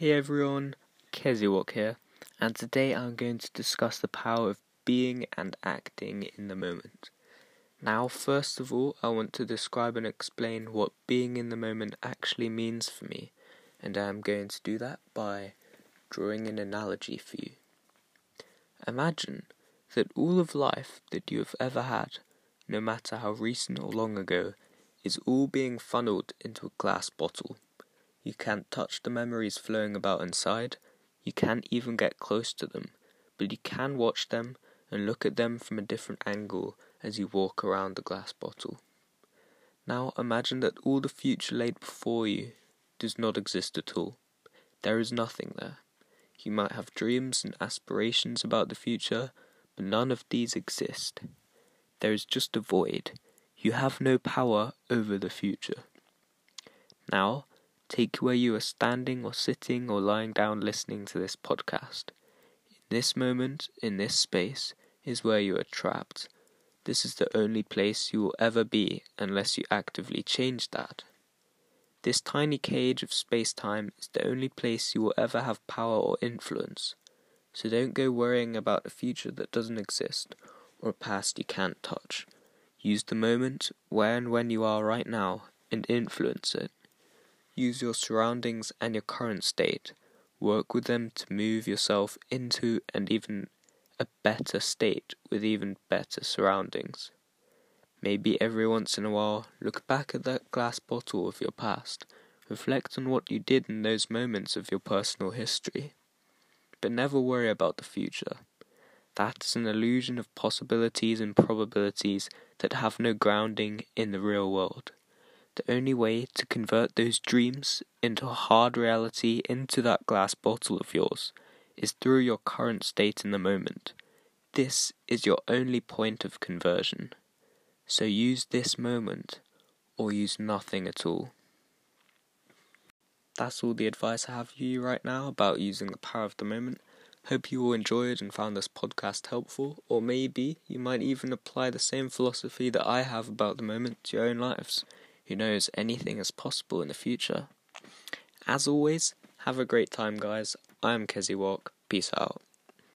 Hey everyone, Keziwok here, and today I'm going to discuss the power of being and acting in the moment. Now, first of all, I want to describe and explain what being in the moment actually means for me, and I'm going to do that by drawing an analogy for you. Imagine that all of life that you have ever had, no matter how recent or long ago, is all being funneled into a glass bottle. You can't touch the memories flowing about inside. You can't even get close to them, but you can watch them and look at them from a different angle as you walk around the glass bottle. Now imagine that all the future laid before you does not exist at all. There is nothing there. You might have dreams and aspirations about the future, but none of these exist. There is just a void. You have no power over the future. Now, Take where you are standing or sitting or lying down listening to this podcast. In this moment, in this space, is where you are trapped. This is the only place you will ever be unless you actively change that. This tiny cage of space time is the only place you will ever have power or influence. So don't go worrying about a future that doesn't exist or a past you can't touch. Use the moment, where and when you are right now, and influence it. Use your surroundings and your current state. Work with them to move yourself into and even a better state with even better surroundings. Maybe every once in a while, look back at that glass bottle of your past. Reflect on what you did in those moments of your personal history. But never worry about the future. That is an illusion of possibilities and probabilities that have no grounding in the real world. The only way to convert those dreams into hard reality into that glass bottle of yours is through your current state in the moment. This is your only point of conversion. So use this moment or use nothing at all. That's all the advice I have for you right now about using the power of the moment. Hope you all enjoyed and found this podcast helpful, or maybe you might even apply the same philosophy that I have about the moment to your own lives. Who knows, anything is possible in the future. As always, have a great time, guys. I am Kezi Walk. Peace out.